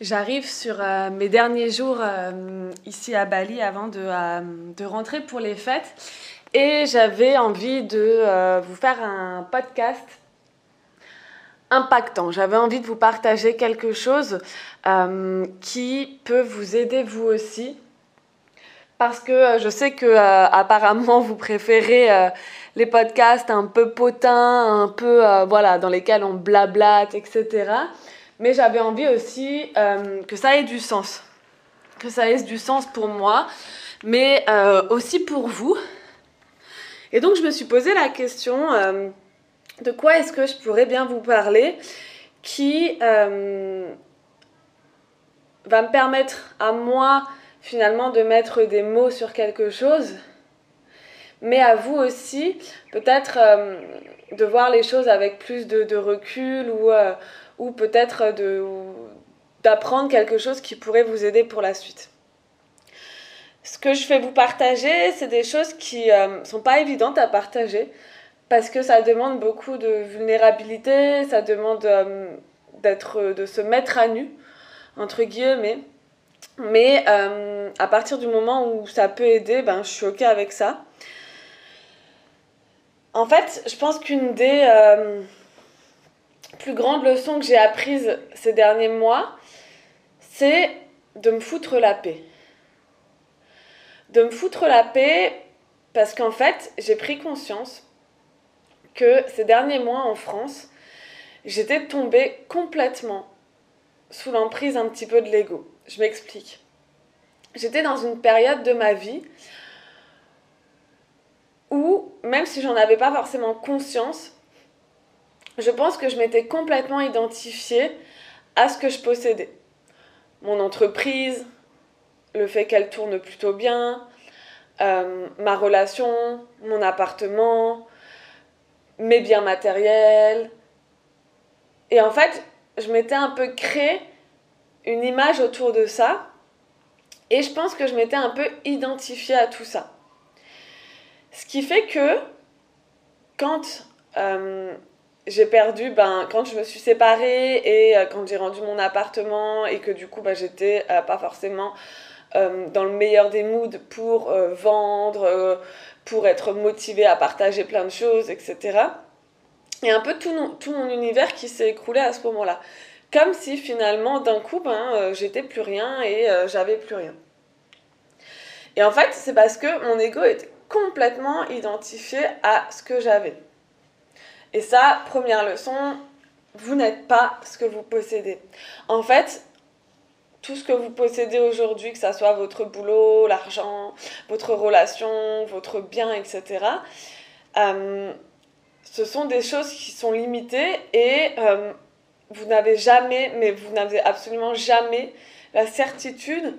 J'arrive sur euh, mes derniers jours euh, ici à Bali avant de, euh, de, rentrer pour les fêtes. Et j'avais envie de vous faire un podcast impactant. J'avais envie de vous partager quelque chose qui peut vous aider vous aussi. Parce que je sais que apparemment vous préférez les podcasts un peu potins, un peu voilà dans lesquels on blablate, etc mais j'avais envie aussi euh, que ça ait du sens. Que ça ait du sens pour moi, mais euh, aussi pour vous. Et donc je me suis posé la question euh, de quoi est-ce que je pourrais bien vous parler qui va me permettre à moi finalement de mettre des mots sur quelque chose, mais à vous aussi peut-être de voir les choses avec plus de, de recul ou ou peut-être d'apprendre quelque chose qui pourrait vous aider pour la suite. Ce que je vais vous partager, c'est des choses qui ne euh, sont pas évidentes à partager parce que ça demande beaucoup de vulnérabilité, ça demande euh, d'être, de se mettre à nu, entre guillemets. Mais euh, à partir du moment où ça peut aider, ben, je suis OK avec ça. En fait, je pense qu'une des plus grande leçon que j'ai apprise ces derniers mois, c'est de me foutre la paix. De me foutre la paix parce qu'en fait, j'ai pris conscience que ces derniers mois en France, j'étais tombée complètement sous l'emprise un petit peu de l'ego. Je m'explique. J'étais dans une période de ma vie où, même si j'en avais pas forcément conscience, je pense que je m'étais complètement identifiée à ce que je possédais. Mon entreprise, le fait qu'elle tourne plutôt bien, euh, ma relation, mon appartement, mes biens matériels. Et en fait, je m'étais un peu créé une image autour de ça. Et je pense que je m'étais un peu identifiée à tout ça. Ce qui fait que quand euh, j'ai perdu, ben, quand je me suis séparée et euh, quand j'ai rendu mon appartement et que du coup, ben, j'étais euh, pas forcément euh, dans le meilleur des moods pour vendre, pour être motivée à partager plein de choses, etc. Et un peu tout, tout mon univers qui s'est écroulé à ce moment-là. Comme si finalement, d'un coup, ben, j'étais plus rien et j'avais plus rien. Et en fait, c'est parce que mon ego était complètement identifié à ce que j'avais. Et ça, première leçon, vous n'êtes pas ce que vous possédez. En fait, tout ce que vous possédez aujourd'hui, que ce soit votre boulot, l'argent, votre relation, votre bien, etc., euh, ce sont des choses qui sont limitées et euh, vous n'avez jamais, mais vous n'avez absolument jamais la certitude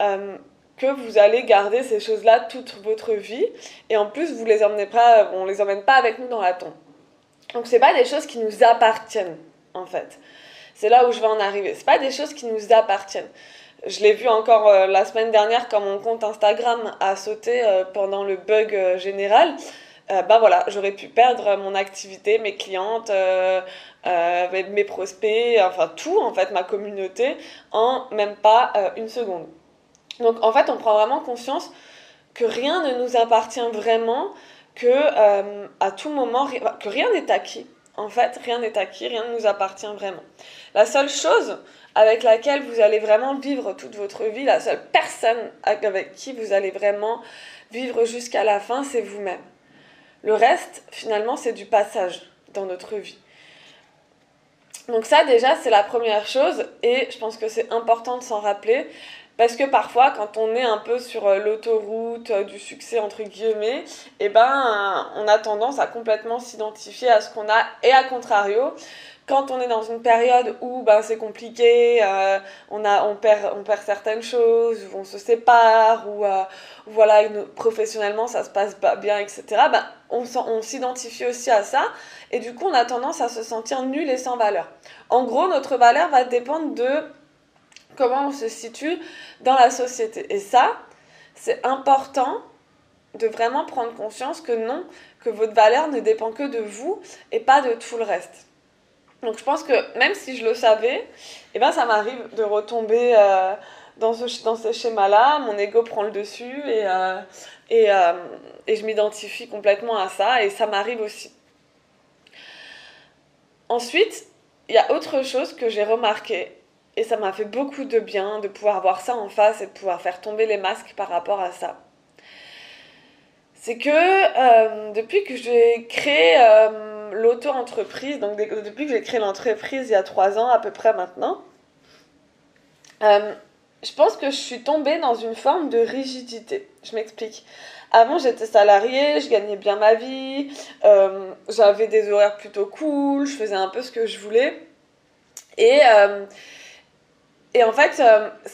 euh, que vous allez garder ces choses-là toute votre vie. Et en plus, vous les emmenez pas, on les emmène pas avec nous dans la tombe. Donc c'est pas des choses qui nous appartiennent en fait. C'est là où je vais en arriver. C'est pas des choses qui nous appartiennent. Je l'ai vu encore euh, la semaine dernière quand mon compte Instagram a sauté euh, pendant le bug euh, général. bah voilà, j'aurais pu perdre mon activité, mes clientes, mes prospects, enfin tout en fait, ma communauté, en même pas une seconde. Donc en fait, on prend vraiment conscience que rien ne nous appartient vraiment, que euh, à tout moment, que rien n'est acquis. En fait, rien n'est acquis, rien ne nous appartient vraiment. La seule chose avec laquelle vous allez vraiment vivre toute votre vie, la seule personne avec qui vous allez vraiment vivre jusqu'à la fin, c'est vous-même. Le reste, finalement, c'est du passage dans notre vie. Donc ça, déjà, c'est la première chose, et je pense que c'est important de s'en rappeler. Parce que parfois, quand on est un peu sur euh, l'autoroute euh, du succès, entre guillemets, eh ben, on a tendance à complètement s'identifier à ce qu'on a. Et à contrario, quand on est dans une période où ben, c'est compliqué, euh, on, a, on, perd, on perd certaines choses, on se sépare, ou voilà, professionnellement ça se passe pas bien, etc., ben, on s'identifie aussi à ça, et du coup on a tendance à se sentir nul et sans valeur. En gros, notre valeur va dépendre de comment on se situe dans la société. Et ça, c'est important de vraiment prendre conscience que non, que votre valeur ne dépend que de vous et pas de tout le reste. Donc je pense que même si je le savais, eh ben, ça m'arrive de retomber euh, dans, ce, schéma-là, mon ego prend le dessus et, euh, et, euh, et je m'identifie complètement à ça et ça m'arrive aussi. Ensuite, il y a autre chose que j'ai remarqué et ça m'a fait beaucoup de bien de pouvoir voir ça en face et de pouvoir faire tomber les masques par rapport à ça. C'est que depuis que j'ai créé l'auto-entreprise, donc depuis que j'ai créé l'entreprise il y a trois ans à peu près maintenant, euh, je pense que je suis tombée dans une forme de rigidité. Je m'explique. Avant, j'étais salariée, je gagnais bien ma vie, j'avais des horaires plutôt cool, je faisais un peu ce que je voulais. Et, et en fait,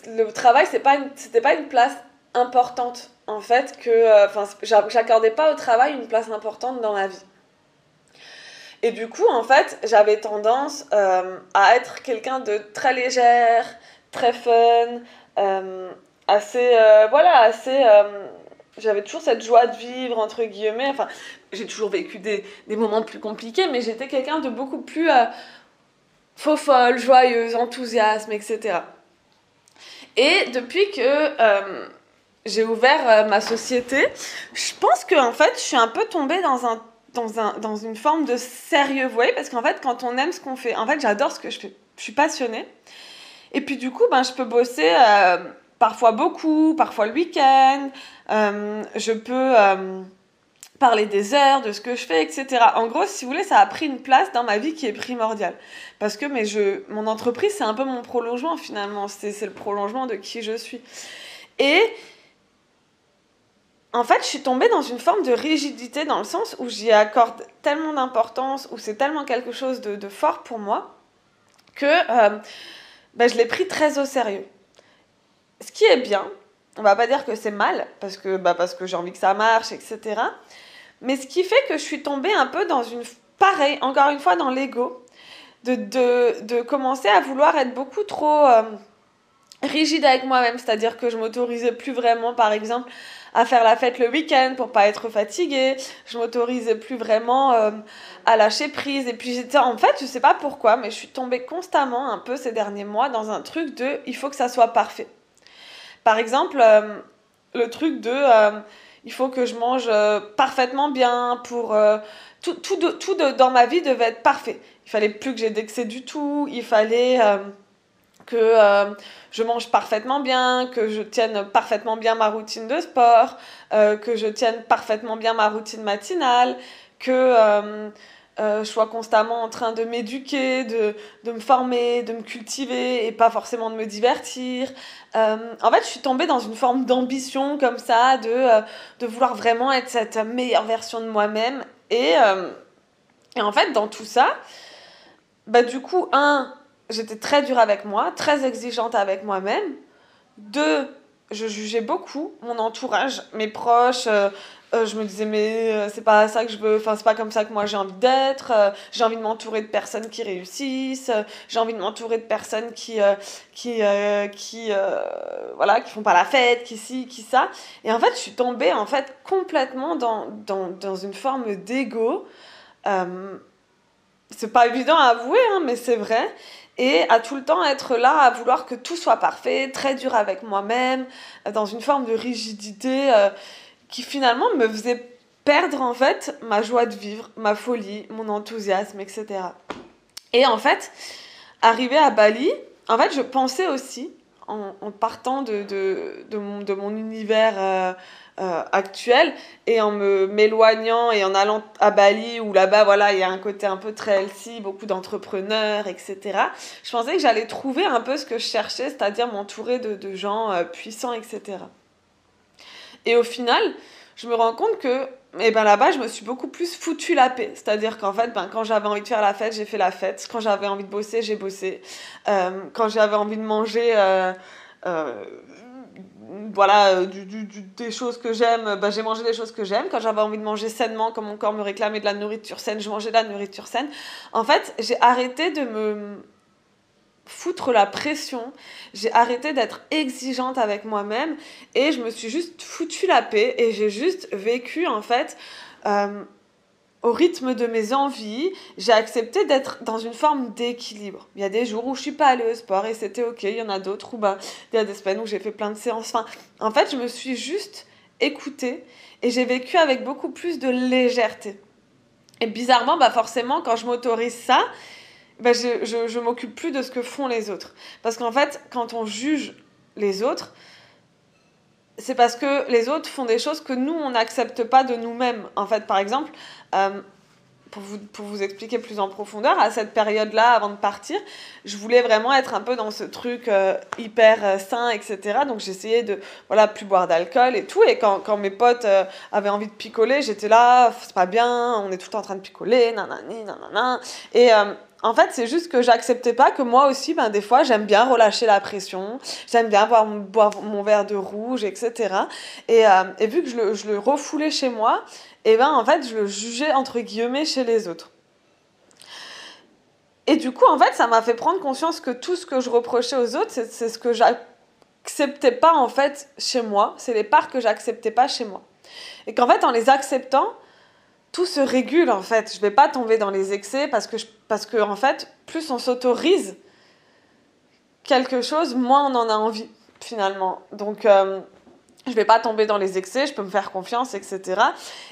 le travail, c'était pas, pas une place importante en fait que euh, enfin j'accordais pas au travail une place importante dans ma vie et du coup en fait j'avais tendance euh, à être quelqu'un de très légère très fun euh, assez voilà assez j'avais toujours cette joie de vivre entre guillemets. Enfin j'ai toujours vécu des, des, moments plus compliqués mais j'étais quelqu'un de beaucoup plus faux folle joyeuse enthousiasme etc et depuis que j'ai ouvert euh, ma société, je pense que en fait, je suis un peu tombée dans un dans, un, dans une forme de sérieux, vous voyez, parce qu'en fait, quand on aime ce qu'on fait, en fait, j'adore ce que je fais. Je suis passionnée. Et puis du coup, ben, je peux bosser euh, parfois beaucoup, parfois le week-end. Euh, je peux parler des heures, de ce que je fais, etc. En gros, si vous voulez, ça a pris une place dans ma vie qui est primordiale. Parce que mais je, mon entreprise, c'est un peu mon prolongement finalement. C'est le prolongement de qui je suis. Et en fait, je suis tombée dans une forme de rigidité dans le sens où j'y accorde tellement d'importance, où c'est tellement quelque chose de, fort pour moi, que euh, ben, je l'ai pris très au sérieux. Ce qui est bien, on va pas dire que c'est mal, parce que, bah, parce que j'ai envie que ça marche, etc. Mais ce qui fait que je suis tombée un peu dans une... Pareil, encore une fois, dans l'ego, de, de, commencer à vouloir être beaucoup trop... Euh, rigide avec moi-même, c'est-à-dire que je m'autorisais plus vraiment, par exemple, à faire la fête le week-end pour pas être fatiguée. Je m'autorisais plus vraiment euh, à lâcher prise. Et puis j'étais, en fait, je sais pas pourquoi, mais je suis tombée constamment un peu ces derniers mois dans un truc de il faut que ça soit parfait. Par exemple, euh, le truc de euh, il faut que je mange parfaitement bien pour tout, tout, tout dans ma vie devait être parfait. Il fallait plus que j'ai d'excès du tout. Il fallait que euh, je mange parfaitement bien, que je tienne parfaitement bien ma routine de sport, euh, que je tienne parfaitement bien ma routine matinale, que euh, je sois constamment en train de m'éduquer, de, de, me former, de me cultiver et pas forcément de me divertir. en fait, je suis tombée dans une forme d'ambition comme ça, de, de vouloir vraiment être cette meilleure version de moi-même. Et, et en fait, dans tout ça, bah, du coup, un, j'étais très dure avec moi, très exigeante avec moi-même. Deux, je jugeais beaucoup mon entourage, mes proches. Euh, euh, je me disais, mais euh, c'est pas ça que je veux, enfin, c'est pas comme ça que moi j'ai envie d'être. j'ai envie de m'entourer de personnes qui réussissent. j'ai envie de m'entourer de personnes qui, qui, qui, voilà, qui font pas la fête, qui ci, qui ça. Et en fait, je suis tombée en fait complètement dans, dans, dans une forme d'ego. c'est pas évident à avouer, hein, mais c'est vrai et à tout le temps être là, à vouloir que tout soit parfait, très dur avec moi-même, dans une forme de rigidité euh, qui finalement me faisait perdre en fait ma joie de vivre, ma folie, mon enthousiasme, etc. Et en fait, arrivé à Bali, en fait, je pensais aussi, en, partant de, de, de mon univers euh, euh, actuelle et en me m'éloignant et en allant à Bali où là-bas voilà il y a un côté un peu très healthy, beaucoup d'entrepreneurs, etc. Je pensais que j'allais trouver un peu ce que je cherchais, c'est-à-dire m'entourer de, gens euh, puissants, etc. Et au final, je me rends compte que et eh ben là-bas, je me suis beaucoup plus foutu la paix. C'est-à-dire qu'en fait, ben, quand j'avais envie de faire la fête, j'ai fait la fête. Quand j'avais envie de bosser, j'ai bossé. Euh, quand j'avais envie de manger, voilà, euh, du, du, des choses que j'aime, bah, j'ai mangé des choses que j'aime. Quand j'avais envie de manger sainement, quand mon corps me réclamait de la nourriture saine, je mangeais de la nourriture saine. En fait, j'ai arrêté de me foutre la pression, j'ai arrêté d'être exigeante avec moi-même et je me suis juste foutu la paix et j'ai juste vécu en fait euh, au rythme de mes envies, j'ai accepté d'être dans une forme d'équilibre. Il y a des jours où je suis pas allée au sport et c'était ok, il y en a d'autres où bah, il y a des semaines où j'ai fait plein de séances. Enfin, en fait, je me suis juste écoutée et j'ai vécu avec beaucoup plus de légèreté. Et bizarrement, bah forcément, quand je m'autorise ça, bah je, je, je m'occupe plus de ce que font les autres. Parce qu'en fait, quand on juge les autres, c'est parce que les autres font des choses que nous, on n'accepte pas de nous-mêmes. En fait, par exemple, euh, pour, vous, pour vous expliquer plus en profondeur, à cette période-là, avant de partir, je voulais vraiment être un peu dans ce truc euh, hyper euh, sain, etc. Donc j'essayais de voilà plus boire d'alcool et tout. Et quand, quand mes potes avaient envie de picoler, j'étais là, c'est pas bien, on est tout le temps en train de picoler, nanani, nanana. Et en fait, c'est juste que j'acceptais pas que moi aussi, ben, des fois, j'aime bien relâcher la pression, j'aime bien boire, boire mon verre de rouge, etc. Et, euh, et vu que je le, je le refoulais chez moi, et ben en fait, je le jugeais entre guillemets chez les autres. Et du coup, en fait, ça m'a fait prendre conscience que tout ce que je reprochais aux autres, c'est c'est ce que j'acceptais pas en fait chez moi, c'est les parts que j'acceptais pas chez moi. Et qu'en fait, en les acceptant, tout se régule en fait. Je vais pas tomber dans les excès parce que, parce que en fait, plus on s'autorise quelque chose, moins on en a envie finalement. Donc, euh, je vais pas tomber dans les excès, je peux me faire confiance, etc.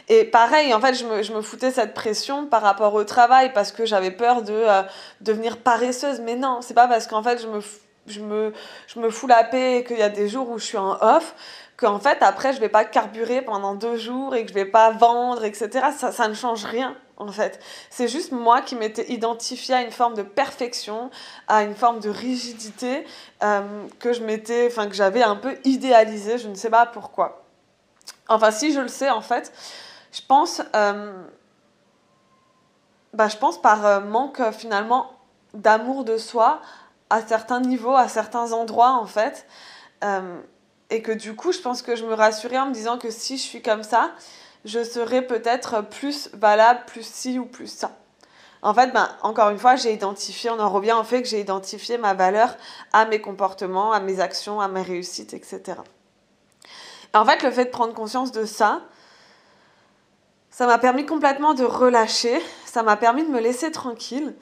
Et pareil, en fait, je me, je me foutais cette pression par rapport au travail parce que j'avais peur de euh, devenir paresseuse. Mais non, c'est pas parce qu'en fait, je me, je, me, je me fous la paix et qu'il y a des jours où je suis en off qu'en fait, après, je vais pas carburer pendant deux jours et que je vais pas vendre, etc. Ça, ça ne change rien, en fait. C'est juste moi qui m'étais identifiée à une forme de perfection, à une forme de rigidité euh, que je m'étais, enfin, que j'avais un peu idéalisée, je ne sais pas pourquoi. Enfin, si je le sais, en fait, je pense, euh, bah, je pense par euh, manque, finalement, d'amour de soi à certains niveaux, à certains endroits, en fait. Euh, et que du coup, je pense que je me rassurais en me disant que si je suis comme ça, je serais peut-être plus valable, plus ci ou plus ça. En fait, ben, encore une fois, j'ai identifié, on en revient au fait que j'ai identifié ma valeur à mes comportements, à mes actions, à mes réussites, etc. Et en fait, le fait de prendre conscience de ça, ça m'a permis complètement de relâcher, ça m'a permis de me laisser tranquille,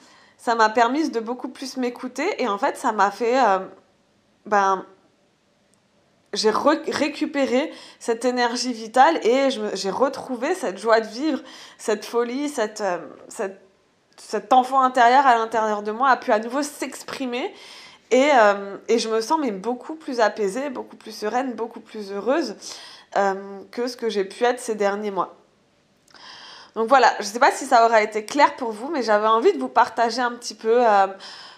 ça m'a permis de beaucoup plus m'écouter et en fait, ça m'a fait euh, ben, j'ai récupéré cette énergie vitale et j'ai retrouvé cette joie de vivre, cette folie, cette, euh, cette, cet enfant intérieur à l'intérieur de moi a pu à nouveau s'exprimer et, euh, je me sens mais beaucoup plus apaisée, beaucoup plus sereine, beaucoup plus heureuse que ce que j'ai pu être ces derniers mois. Donc voilà, je ne sais pas si ça aura été clair pour vous, mais j'avais envie de vous partager un petit peu euh,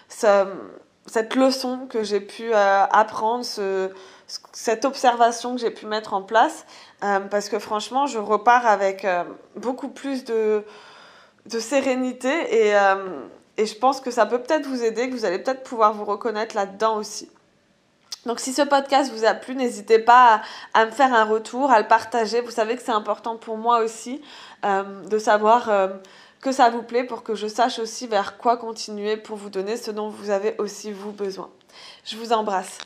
ce, cette leçon que j'ai pu euh, apprendre, ce, cette observation que j'ai pu mettre en place, euh, parce que franchement, je repars avec beaucoup plus de, sérénité et, et je pense que ça peut peut-être vous aider, que vous allez peut-être pouvoir vous reconnaître là-dedans aussi. Donc si ce podcast vous a plu, n'hésitez pas à, me faire un retour, à le partager. Vous savez que c'est important pour moi aussi euh, de savoir euh, que ça vous plaît pour que je sache aussi vers quoi continuer pour vous donner ce dont vous avez aussi vous besoin. Je vous embrasse.